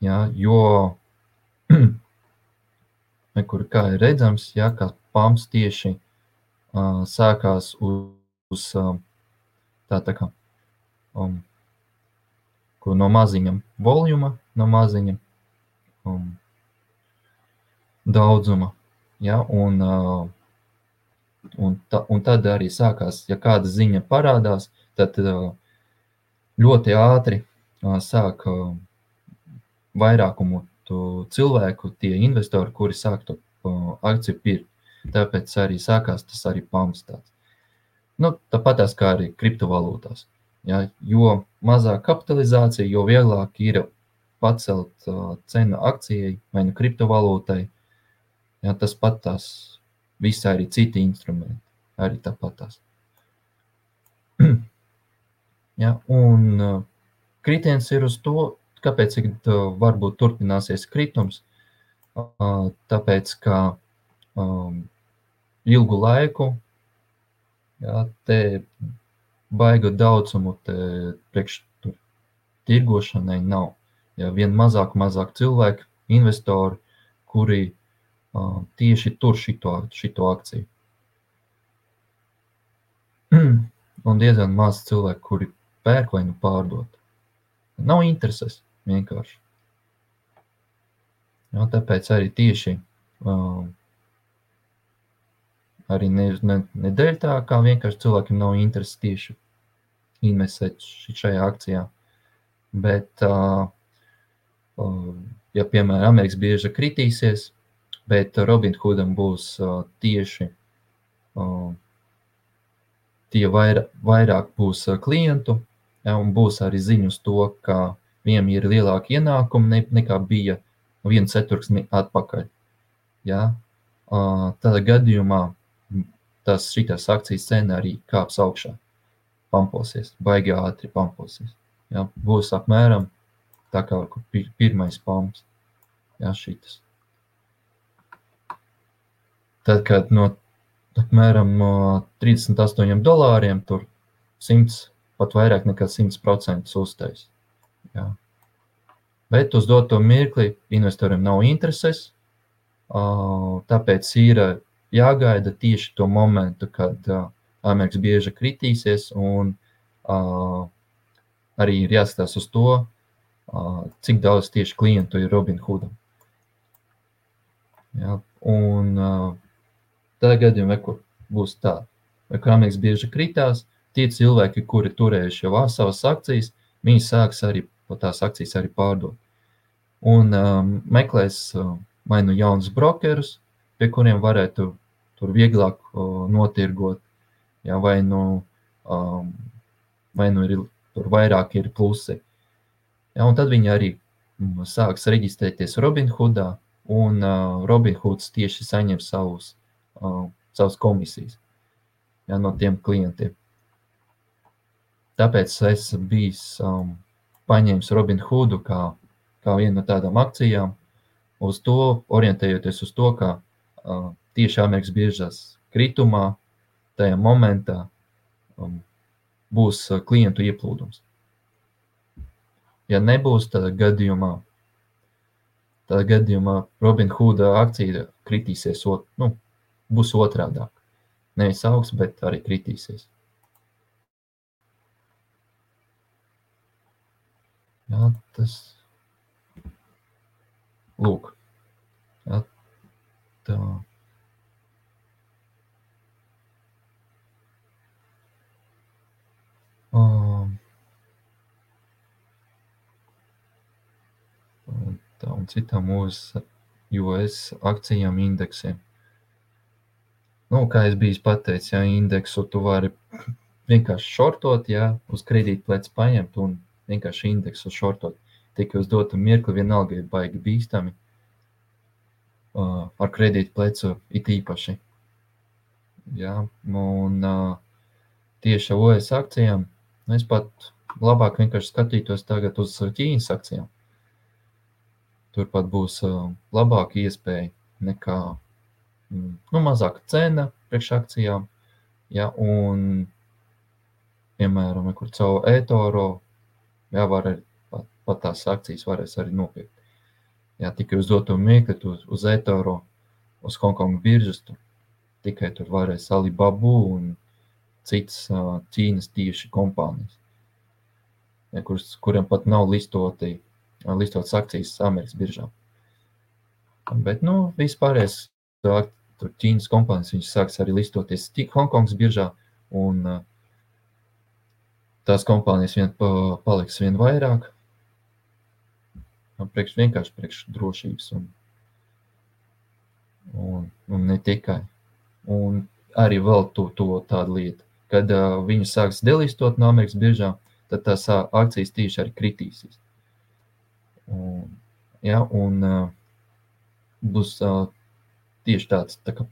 Jā, jo, (clears throat) kur kā ir redzams, jā, kā pams tieši uh, sākās uz, uz uh, tā, tā kā um, no maziņa voluma, no maziņa um, daudzuma. Ja, un, uh, un, ta, un tad arī sākās, ja kāda ziņa parādās, tad uh, ļoti ātri uh, sāk uh, vairākumu cilvēku, tie investori, kuri sāk to uh, akciju pirkt. Tāpēc arī sākās tas arī pamats. Nu, tāpat kā arī kriptovalūtās. Ja, jo mazāk kapitalizācija, jo vieglāk ir pacelt uh, cenu akcijai vai nu kriptovalūtai. Ja, tas pat tās visai arī citi instrumenti. Arī tāpat tās. (clears throat) ja, un uh, kritiens ir uz to, kāpēc uh, varbūt turpināsies kritums. Uh, tāpēc, ka um, ilgu laiku ja, te baiga daudzumu priekš tirgošanai nav. Ja vien mazāk, mazāk cilvēku, investori, kuri uh, tieši tur šito, šito akciju. (clears throat) Un diezgan maz cilvēku, kuri pērk vai nu pārdot. Nav intereses vienkārši. Ja, tāpēc arī tieši uh, Arī ne, ne, ne dēļ tā, kā vienkārši cilvēkiem nav interesi tieši investēt šajā akcijā. Bet, ja, piemēram, Amerikas bieža kritīsies, bet Robinhoodam būs tieši tie vairāk, vairāk būs klientu, ja, un būs arī ziņas to, ka viņiem ir lielāki ienākumi ne, nekā bija viens ceturksni atpakaļ. Ja. Tādā gadījumā tas šitās akcijas cena arī kāps augšā, pamposies, baigi ātri pamposies. Ja, būs apmēram tā kā pirmais pamps, ja, šitas. Tad, kad no apmēram no 38 dolāriem tur 100, pat vairāk nekā 100% uztais. Ja. Bet uz doto mirkli investoriem nav intereses, tāpēc ir jāgaida tieši to momentu, kad uh, Amerikas bieža kritīsies, un uh, arī ir jāskatās uz to, uh, cik daudz tieši klientu ir Robinhoodam. Ja, un uh, tādā gadījumā, kur būs tā, kā Amerikas bieža kritās, tie cilvēki, kuri turējuši jau savas akcijas, viņi sāks arī tās akcijas arī pārdot. Un um, meklēs uh, vai nu jaunus brokerus, pie kuriem varētu tur vieglāk uh, notirgot, ja, vai, nu, um, vai nu ir tur vairāk ir plusi. Ja, un tad viņi arī sāks reģistrēties Robinhoodā, un uh, Robinhoods tieši saņem savus, uh, savus komisijas ja, no tiem klientiem. Tāpēc es biju um, paņēmis Robinhoodu kā, kā vienu no tādām akcijām, uz to orientējoties uz to, ka uh, tieši Amerikas biržas kritumā, tajā momentā um, būs uh, klientu ieplūdums. Ja nebūs, tad gadījumā, tad gadījumā Robinhooda akcija kritīsies, ot, nu, būs otrādāk. Nevis augs, bet arī kritīsies. Jā, tas lūk. Jā, tā. Um, citām US, US akcijām, indeksiem. Nu, kā es biju pateicis, ja indeksu tu vari vienkārši šortot, ja uz kredītpleca paņemt un vienkārši indeksu šortot. Tikai uz dotu mirkli vienalga ir baigi bīstami. Uh, ar kredītplecu it īpaši. Ja, un uh, tieši OS akcijām nu, es pat labāk vienkārši skatītos tagad uz Ķīnas akcijām. Turpat būs uh, labāka iespēja nekā mm, nu, mazāka cena priekš akcijām. Ja, un, piemēram, kur caur e-toro, jā, var arī pat, pat tās akcijas varēs arī nopirkt. Jā, tikai uz doto mirkli, uz, uz e-toro, uz Hongkongu biržas, tur tikai tur varēs Alibabu un citas Ķīnas tieši kompānijas, ja, kuras, kuriem pat nav listoti listotas akcijas Amerikas biržā. Bet, nu, vispārējais tur Ķīnas kompānijas, viņas sāks arī listoties Hongkongas biržā, un tās kompānijas vien pa, paliks vien vairāk, priekš vienkārši priekš drošības un, un, un ne tikai. Un arī vēl to, to tādu lietu, kad uh, viņi sāks delistot no Amerikas biržām, tad tās uh, akcijas tieši arī kritīsies. Un, ja, un uh, būs uh, tieši tāds, tā kā,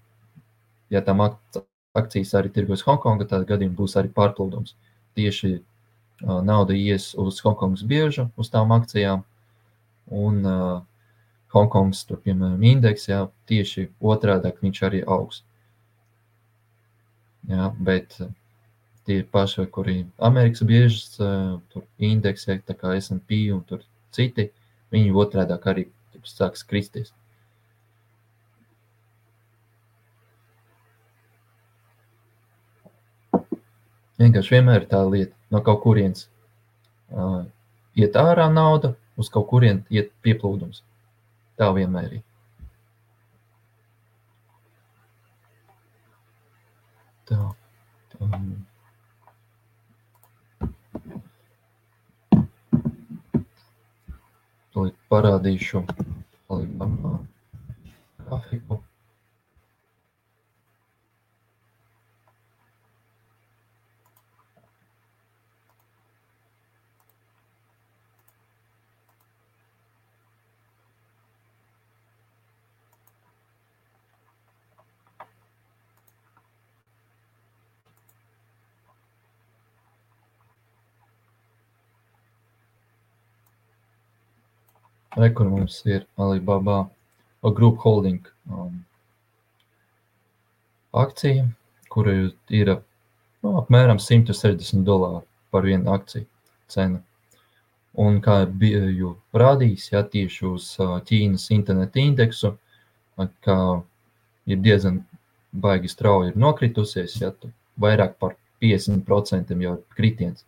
ja tām akcijas arī tirgos Hongkonga, tad gadījumā būs arī pārplūdums. Tieši uh, nauda ies uz Hongkongas biežu, uz tām akcijām, un Hongkongas, tur, piemēram, indeks, jā, tieši otrādāk viņš arī augs. Jā, bet tie paši, kuri Amerikas biežas, tur indeksē, tā kā S&P un tur citi, viņi otrādāk arī sāks kristies. Vienkārši vienmēr ir tā lieta, no kaut kurienes uh, iet ārā nauda, uz kaut kurien iet pieplūdums. Tā vienmēr ir. Tā. Um. Tūlīt parādīšu grafiku. Re, kur mums ir Alibaba Group Holding um, akcija, kura ir nu, apmēram 160 dolāri par vienu akciju cena. Un kā biju rādījis, ja tieši uz Ķīnas interneta indeksu, kā ir diezgan baigi strauji nokritusies, ja vairāk par 50% jau ir kritiens.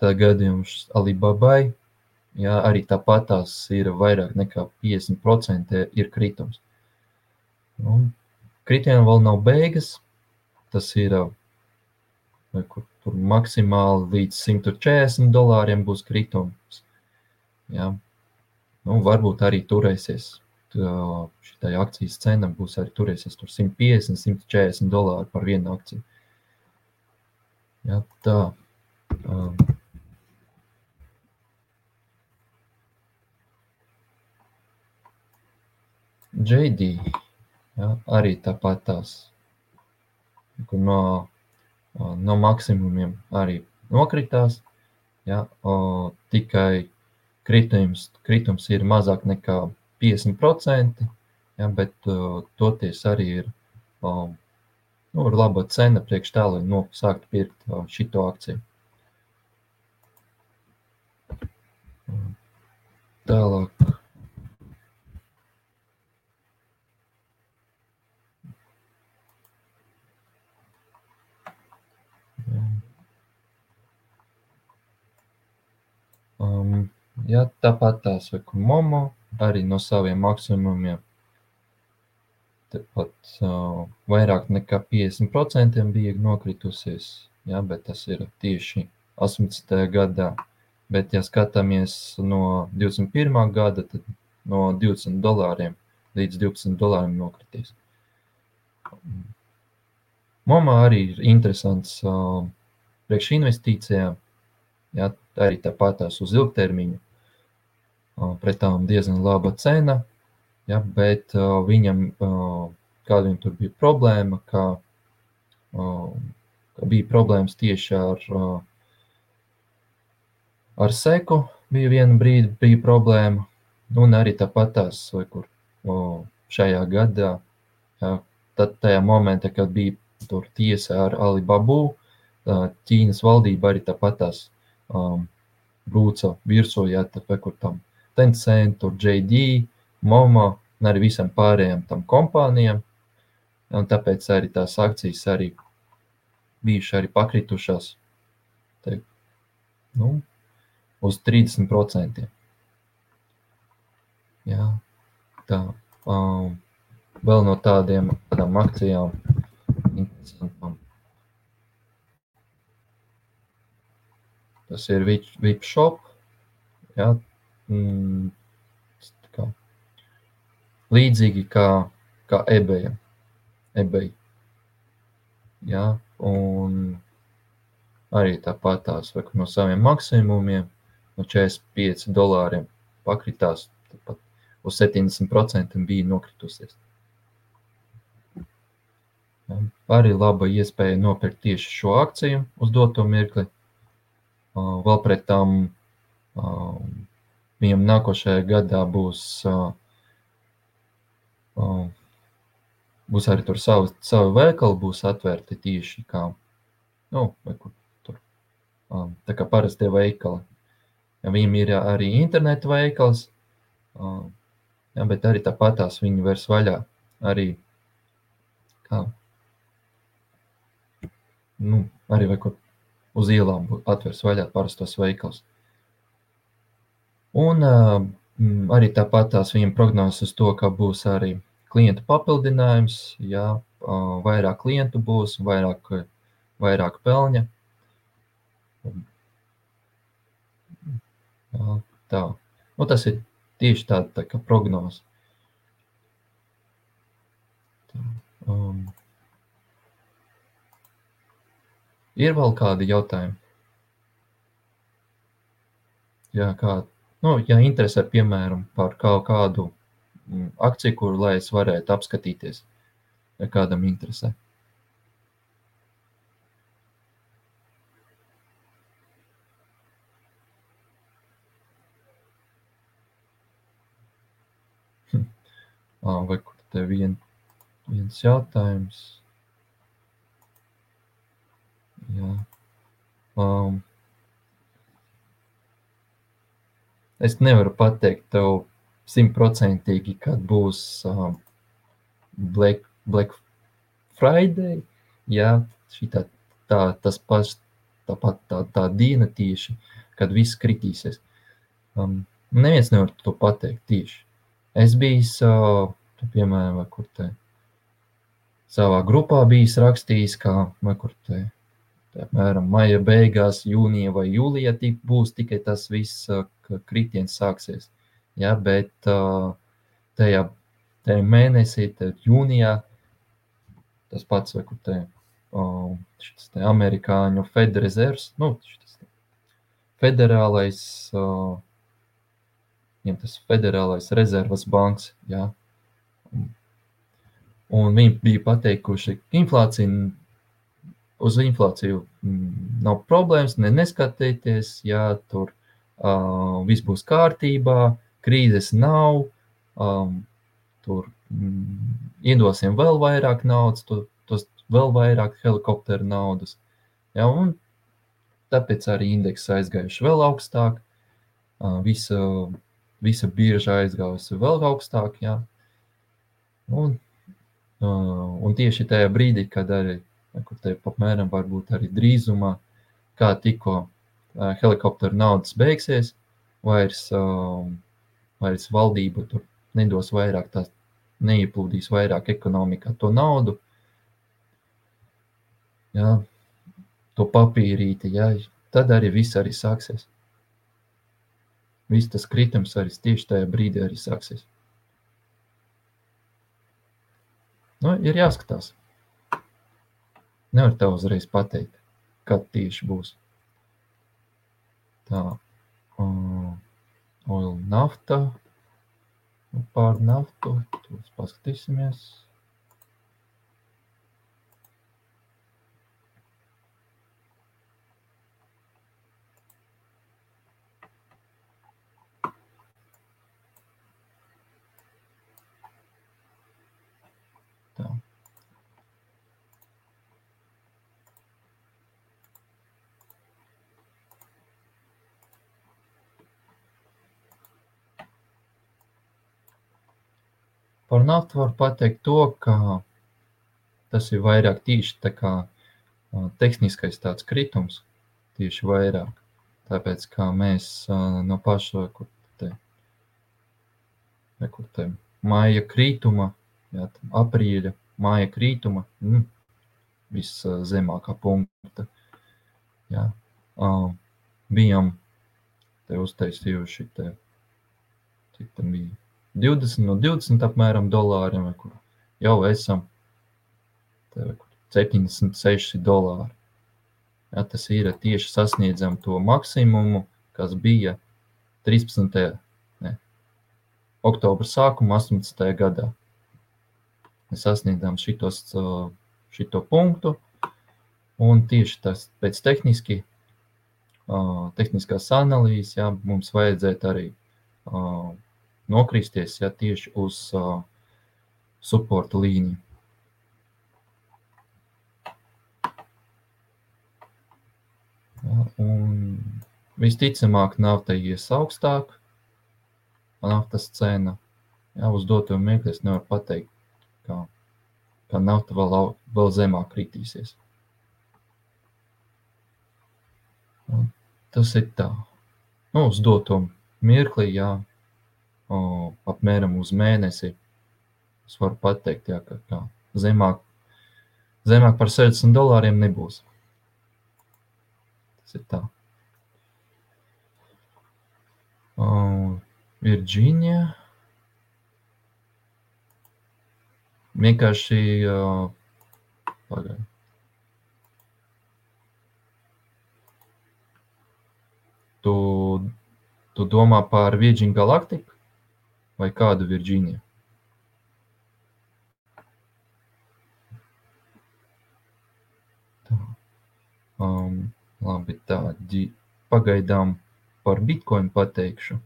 Tā gadījums Alibabai Jā, arī tāpat tās ir vairāk nekā 50% ir kritums. Nu, kritienam vēl nav beigas. Tas ir kur, tur maksimāli līdz 140 dolāriem būs kritums. Jā. Nu, varbūt arī turēsies. Šī akcijas cena būs arī turēsies tur 150, 140 dolāri par vienu akciju. Jā, tā. Um, JD ja, arī tāpat tās no, no maksimumiem arī nokritās. Ja, o, tikai kritums, kritums ir mazāk nekā 50%, ja, bet o, toties arī ir, o, nu, ir laba cena priekš tā, lai no, sāktu pirkt o, šito akciju. Tālāk. Um, ja, tāpat tās vai Momo arī no saviem maksimumiem. Tepat uh, vairāk nekā 50% bija nokritusies, ja, bet tas ir tieši 18. gadā. Bet, ja skatāmies no 21. gada, tad no 20 dolāriem līdz 12 dolāriem nokritīs. Momā arī ir interesants uh, priekš investīcijām, jā, arī tāpatās uz ilgtermiņu. Pret tām diezgan laba cena, ja, bet viņam, kāda viņam tur bija problēma, ka, ka bija problēmas tieši ar, ar seku, bija viena brīdi bija problēma, un arī tāpat tās, vai kur šajā gadā, ja, tad tajā momentā, kad bija tur tiesa ar Alibabu, Ķīnas valdība arī tāpat tās um, brūca virsū, ja, tā, kur tam Tencent, tur JD, Momo un arī visam pārējām tam kompānijām. Un tāpēc arī tās akcijas arī bijušas arī pakritušās te, nu, uz 30%. Jā, tā. Um, vēl no tādiem tādām akcijām interesantām. Tas ir VIP shop. Jā, mm, kā, līdzīgi kā, kā eBay. eBay. Ja, un arī tāpat tās no saviem maksimumiem, no 45 dolāriem pakritās, tāpat uz 70% bija nokritusies. Ja, arī laba iespēja nopirkt tieši šo akciju uz doto mirkli. Vēl pret tam Viņam nākošajā gadā būs, uh, uh, būs arī tur savi, savi veikali, būs atvērti tieši kā, nu, vai kur tur, um, tā kā parastie veikali. Ja viņam ir arī interneta veikals, um, ja, bet arī tāpatās viņi vairs vaļā arī, kā, nu, arī vai kur uz ielām atvers vaļā parastos veikals. Un uh, arī tāpat tās viņam prognozes uz to, ka būs arī klientu papildinājums, ja uh, vairāk klientu būs, vairāk, vairāk peļņa. Jā, tā. Nu, tas ir tieši tāda tā kā prognoze. Tā, um. Ir vēl kādi jautājumi? Jā, kādi? Nu, ja interesē, piemēram, par kaut kādu mm, akciju, kuru lai es varētu apskatīties, ja kādam interesē. Hm. Vai kur te vien, viens jautājums? Jā. Um, Es nevaru pateikt tev simtprocentīgi, kad būs uh, Black, Black Friday. Jā, šitā, tā, tas pats, tāpat tā, tā diena tieši, kad viss kritīsies. Um, neviens nevar to pateikt tieši. Es biju, uh, piemēram, kur te savā grupā bijis rakstījis, kā, vai kur te apmēram maija beigās, jūnija vai jūlijā tik būs tikai tas viss, kritiens sāksies. Ja, bet tajā, tajā mēnesī, tad jūnijā, tas pats, kur te, šis te amerikāņu Fed rezervs, nu, šis te federālais, viņam tas federālais rezervas banks, ja, un viņi bija pateikuši, inflācija uz inflāciju mm, nav problēmas, ne neskatieties, ja tur uh, viss būs kārtībā, krīzes nav, um, tur mm, iedosim vēl vairāk naudas, to, tos vēl vairāk helikopteru naudas. Ja, un tāpēc arī indeks aizgājuši vēl augstāk, uh, visa, visa birža aizgājusi vēl augstāk, ja. Un, uh, un tieši tajā brīdī, kad arī kur te apmēram varbūt arī drīzumā, kā tikko helikopteru naudas beigsies, vairs, vairs valdība tur nedos vairāk tās, neieplūdīs vairāk ekonomikā to naudu, jā, to papīrīti, jā, tad arī viss arī sāksies. viss tas kritums arī tieši tajā brīdī arī sāksies. Nu, ir jāskatās. Nevar tā uzreiz pateikt, kad tieši būs. Tā, uh, oil nafta, pār naftu, tur paskatīsimies. Tā. Par naftu var pateikt to, ka tas ir vairāk tieši tā kā tehniskais tāds kritums, tieši vairāk. Tāpēc, kā mēs no paša, kur te, kur te māja krītuma, jā, aprīļa māja krītuma, mm, viszemākā punkta, jā, uh, bijām te uztaisījuši te, cik tam bija, 20 no 20 apmēram dolāriem, kur jau esam te, kur 76 dolāri. Ja, tas ir tieši sasniedzam to maksimumu, kas bija 13. Ne, oktobra sākuma 18. gadā. Mēs sasniedzām šitos, šito punktu, un tieši tas pēc tehniski, tehniskās analīzes, ja, mums vajadzētu arī nokristies ja, tieši uz uh, suporta līniju. Un visticamāk, nafta ies augstāk, naftas cena. Ja, uz doto mirkli es nevaru pateikt, ka, ka nafta vēl, vēl zemāk kritīsies. Un tas ir tā. Nu, uz doto mirkli, jā, o, apmēram uz mēnesi. Es varu pateikt, jā, ka kā, zemāk, zemāk par 60 dolāriem nebūs. Tas ir tā. O, Virģīnija. Vienkārši uh, pagaidi. Tu, tu domā par Virgin Galactiku? Vai kādu Virģīniju. Tā. Um, labi, tā, ģi, pagaidām par Bitcoin pateikšu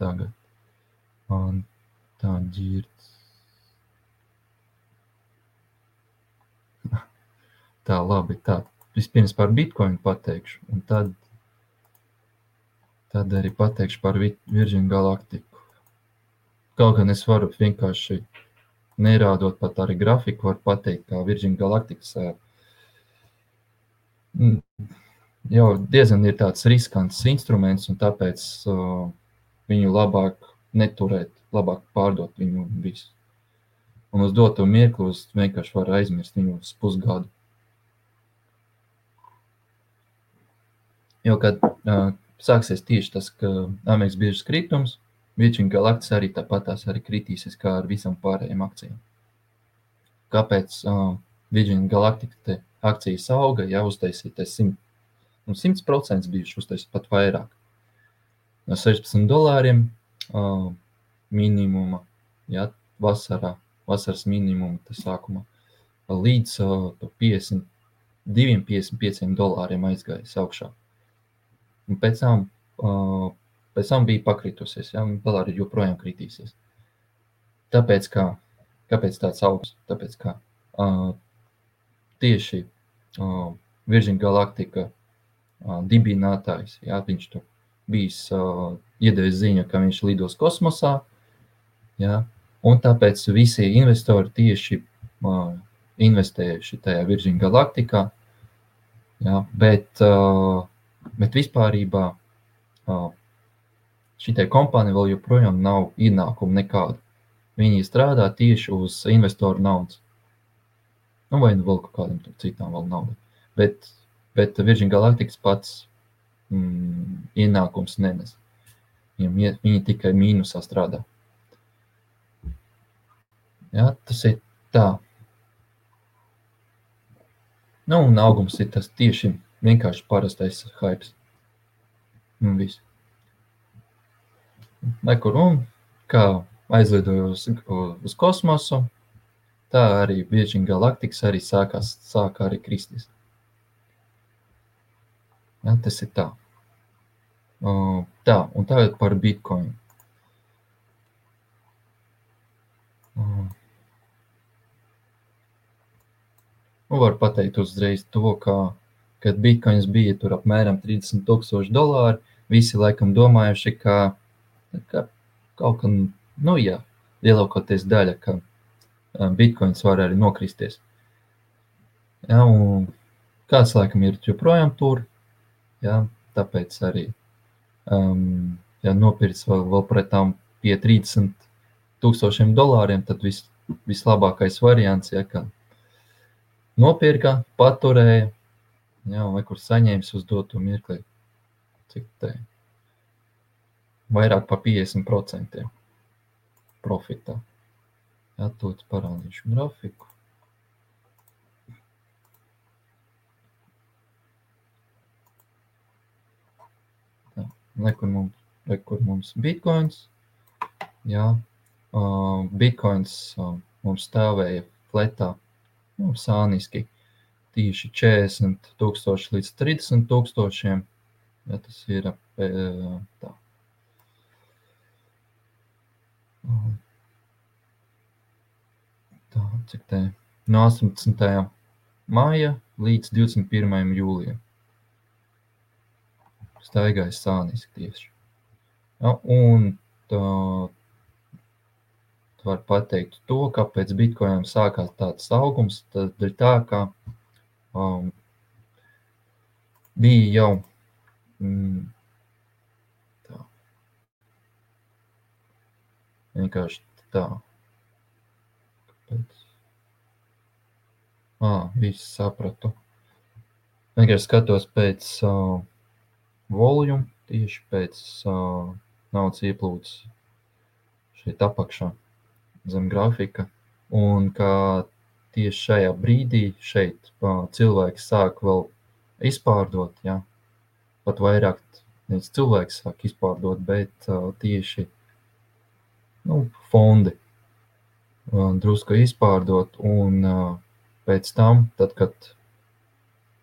tagad. Un tā ģirts. (laughs) Tā, labi, tā. Vispirms par Bitcoin pateikšu, un tad, tad arī pateikšu par Virgin Galactiku. Kaut gan es varu vienkārši nerādot pat arī grafiku, var pateikt, kā Virgin Galactics jau diezgan ir tāds riskants instruments, un tāpēc uh, viņu labāk neturēt, labāk pārdot viņu visu. Un uz doto mirkli uz vienkārši var aizmirst viņu uz pusgadu. Jo, kad uh, sāksies tieši tas, ka Amerikas biežas kritums, Virgin Galactic arī tāpatās arī kritīsies kā ar visam pārējiem akcijiem. Kāpēc uh, Virgin Galactic akcijas auga, ja uztaisīties 100, nu 100% bijuši uztaisīt pat vairāk. No 16 dolāriem uh, minimuma, ja, vasarā, vasaras minimuma, tas sākuma, līdz uh, 52, 55 dolāriem aizgājis augšā. Un pēc tam uh, pēc tam bija pakritusies, ja, un vēl arī joprojām kritīsies. Tāpēc, kā, kāpēc tāds augsts? Tāpēc, kā uh, tieši uh, Virgin Galactica uh, dibinātājs, ja, viņš tur bijis uh, iedevis ziņu, ka viņš lidos kosmosā, ja, un tāpēc visi investori tieši uh, investējuši tajā Virgin Galacticā, ja, bet, uh, bet vispārībā uh, šitai kompānijai vēl joprojām nav ienākumu nekādu. Viņi strādā tieši uz investoru naudas. Nu, vai nu vēl kaut kādam citam vēl naudu. Bet, bet Virgin Galactics pats mm, ienākums nenes. Viņam, viņi tikai mīnusā strādā. Ja, tas ir tā. Nu, un augums ir tas tieši vienkārši parastais hypes. Un viss. Nekur un kā aizlidoju uz, uz kosmosu, tā arī bieži galaktikas arī sākās, sākā arī kristies. Ja, tas ir tā. Uh, tā, un tagad par Bitcoin. Uh, nu, var pateikt uzreiz to, ka, kad Bitcoins bija tur apmēram 30 tūkstoši dolāri, visi laikam domājuši, ka, ka kaut kā, nu jā, lielākoties daļa, ka Bitcoins var arī nokristies. Ja, un kāds laikam ir joprojām tur, ja, tāpēc arī um, ja nopirks vēl, vēl pretām pie 30 tūkstošiem dolāriem, tad vis, vislabākais variants, ja, ka nopirka, paturēja, ja, vai kur saņēmis uz doto mirkli, cik te vairāk par 50% profitā. To parādīšu grafiku. nekur mums, nekur mums bitkoins. Jā, uh, bitkoins uh, mums stāvēja fletā, nu, sāniski tieši 40 tūkstoši līdz 30 tūkstošiem. Ja tas ir tā. Tā, cik te no 18. māja līdz 21. jūlijam staigāja sāniski tieši. Ja, un tā, tu vari pateikt to, kāpēc bitkoinam sākās tāds augums, tad ir tā, ka um, bija jau mm, tā. Vienkārši tā. Kāpēc? Ā, viss sapratu. Vienkārši skatos pēc uh, volume tieši pēc uh, naudas ieplūdes šeit apakšā zem grafika. Un kā tieši šajā brīdī šeit uh, cilvēki sāk vēl izpārdot, ja, pat vairāk nevis cilvēks sāk izpārdot, bet uh, tieši nu, fondi uh, drusku izpārdot un uh, pēc tam, tad, kad,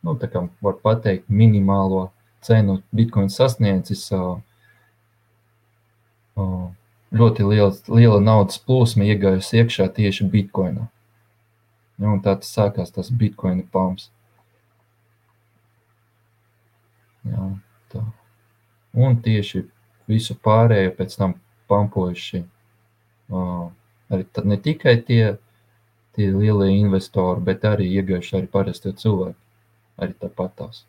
nu, tā kā var pateikt minimālo cenu Bitcoin sasniedzis ļoti liela, liela naudas plūsma iegājusi iekšā tieši Bitcoinā. Ja, un tā tas sākās tas Bitcoin pumps. Jā, tā. Un tieši visu pārējo pēc tam pampojuši uh, arī ne tikai tie, tie lielie investori, bet arī iegājuši arī parastie cilvēki. Arī tāpatās.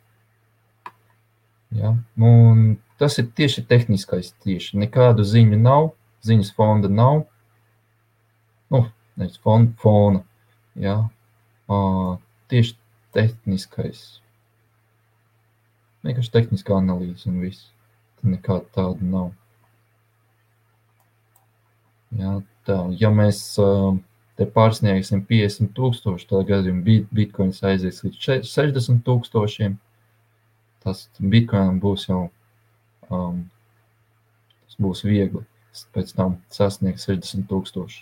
Ja? Un tas ir tieši tehniskais. Tieši. Nekādu ziņu nav, ziņas fonda nav. Nu, nevis fonda, fona. Ja? Uh, tieši tehniskais. Vienkārši tehniskā analīze un viss. Nekāda tāda nav. Ja, tā, ja mēs uh, te pārsniegsim 50 tūkstoši, tad gadījumā bitkoins aizies līdz 60 tūkstošiem tas Bitcoinam būs jau um, tas būs viegli pēc tam sasniegt 60 tūkstoši.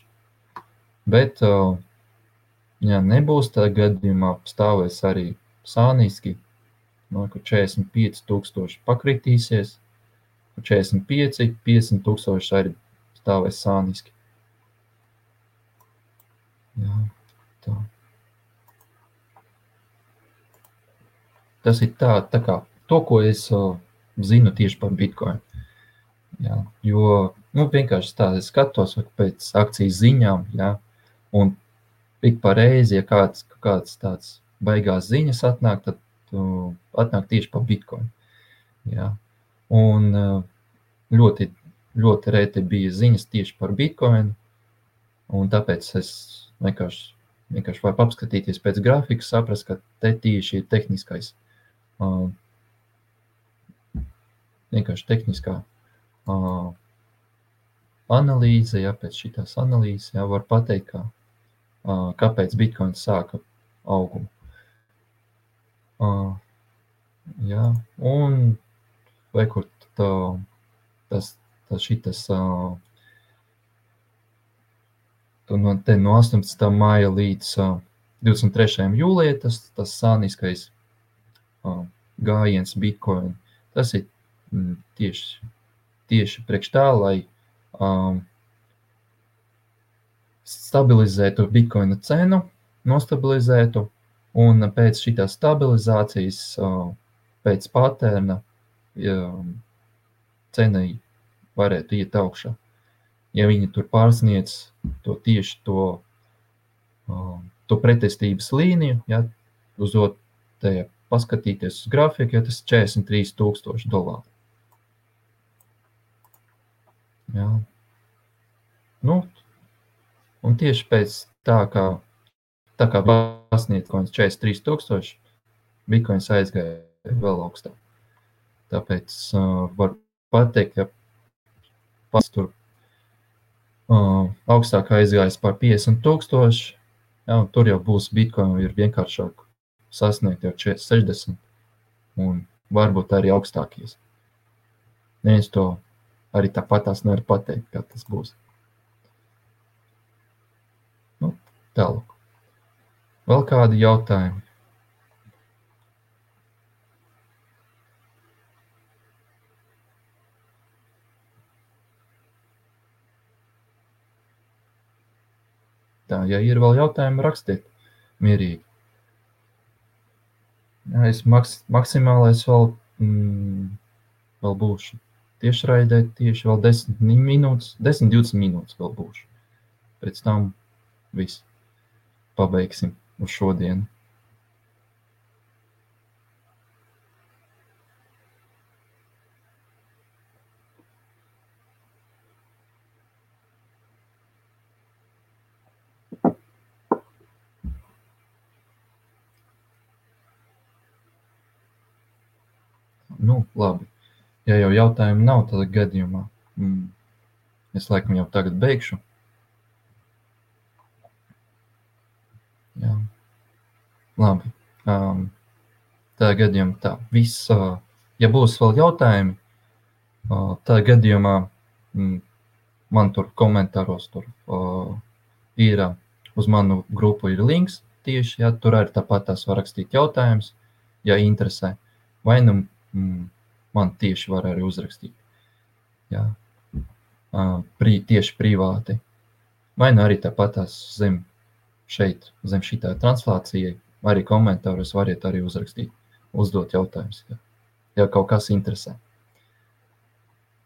Bet, uh, ja nebūs, tad gadījumā stāvēs arī sāniski, no, ka 45 tūkstoši pakritīsies, 45, 50 tūkstoši arī stāvēs sāniski. Jā. Tas ir tā, tā kā to, ko es uh, zinu tieši par Bitcoin. Jā, jo nu, vienkārši tā, es skatos pēc akcijas ziņām, jā, un ik pa reizi, ja kāds, kāds tāds baigās ziņas atnāk, tad uh, atnāk tieši par Bitcoin. Jā. Un uh, ļoti, ļoti reti bija ziņas tieši par Bitcoin, un tāpēc es vienkārši, vienkārši varu apskatīties pēc grafikas, saprast, ka te tieši ir tehniskais vienkārši tehniskā uh, analīze, ja pēc šīs analīzes, ja var pateikt, kā, uh, kāpēc Bitcoin sāka augumu. Uh, jā, un vai kur tā, tas, tas šitas, uh, no, te, no 18. māja līdz uh, 23. jūlijam tas, tas sāniskais uh, gājiens Bitcoin. Tas ir mm, tieši, tieši priekš tā, lai um, stabilizētu Bitcoina cenu, nostabilizētu, un pēc šīs stabilizācijas, uh, pēc patērna, um, cena varētu iet augšā. Ja viņi tur pārsniedz to tieši to um, to pretestības līniju, ja, uz otru paskatīties uz grafiku, ja tas ir 43,000 dolāri. Ja. Nu, un tieši pēc tā, kā, tā kā pasniedz kaut kāds 43,000, bitkoins aizgāja vēl augstāk. Tāpēc uh, var pateikt, ka pats tur uh, augstāk aizgājis par 50,000, Ja, tur jau būs bitkoin, ir vienkāršāk sasniegt jau 60 un varbūt arī augstākies. Neviens to arī tāpatās nevar pateikt, kā tas būs. Nu, tālāk. Vēl kādi jautājumi? Tā, ja ir vēl jautājumi, rakstiet mierīgi. Jā, es maks, maksimālais vēl, mm, vēl būšu tiešraidē, tieši vēl 10 minūtes, 10-20 minūtes vēl būšu. Pēc tam viss pabeigsim uz šodienu. Nu, labi. Ja jau jautājumu nav, tad gadījumā mm, es laikam jau tagad beigšu. Jā. Labi. Um, tā gadījumā tā. Viss, uh, ja būs vēl jautājumi, uh, tā gadījumā mm, man tur komentāros tur uh, ir uh, uz manu grupu ir links tieši, ja tur arī tāpat tās var rakstīt jautājumus, ja interesē. Vai nu mm, man tieši var arī uzrakstīt. Jā. Pri, tieši privāti. Vai nu arī tāpat zem šeit, zem šī translācija, arī komentāros variet arī uzrakstīt, uzdot jautājumus, ja, ja kaut kas interesē.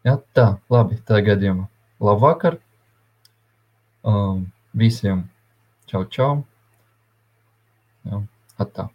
Jā, tā, labi, tā gadījumā. Labvakar! Um, visiem čau, čau! Jā, atā!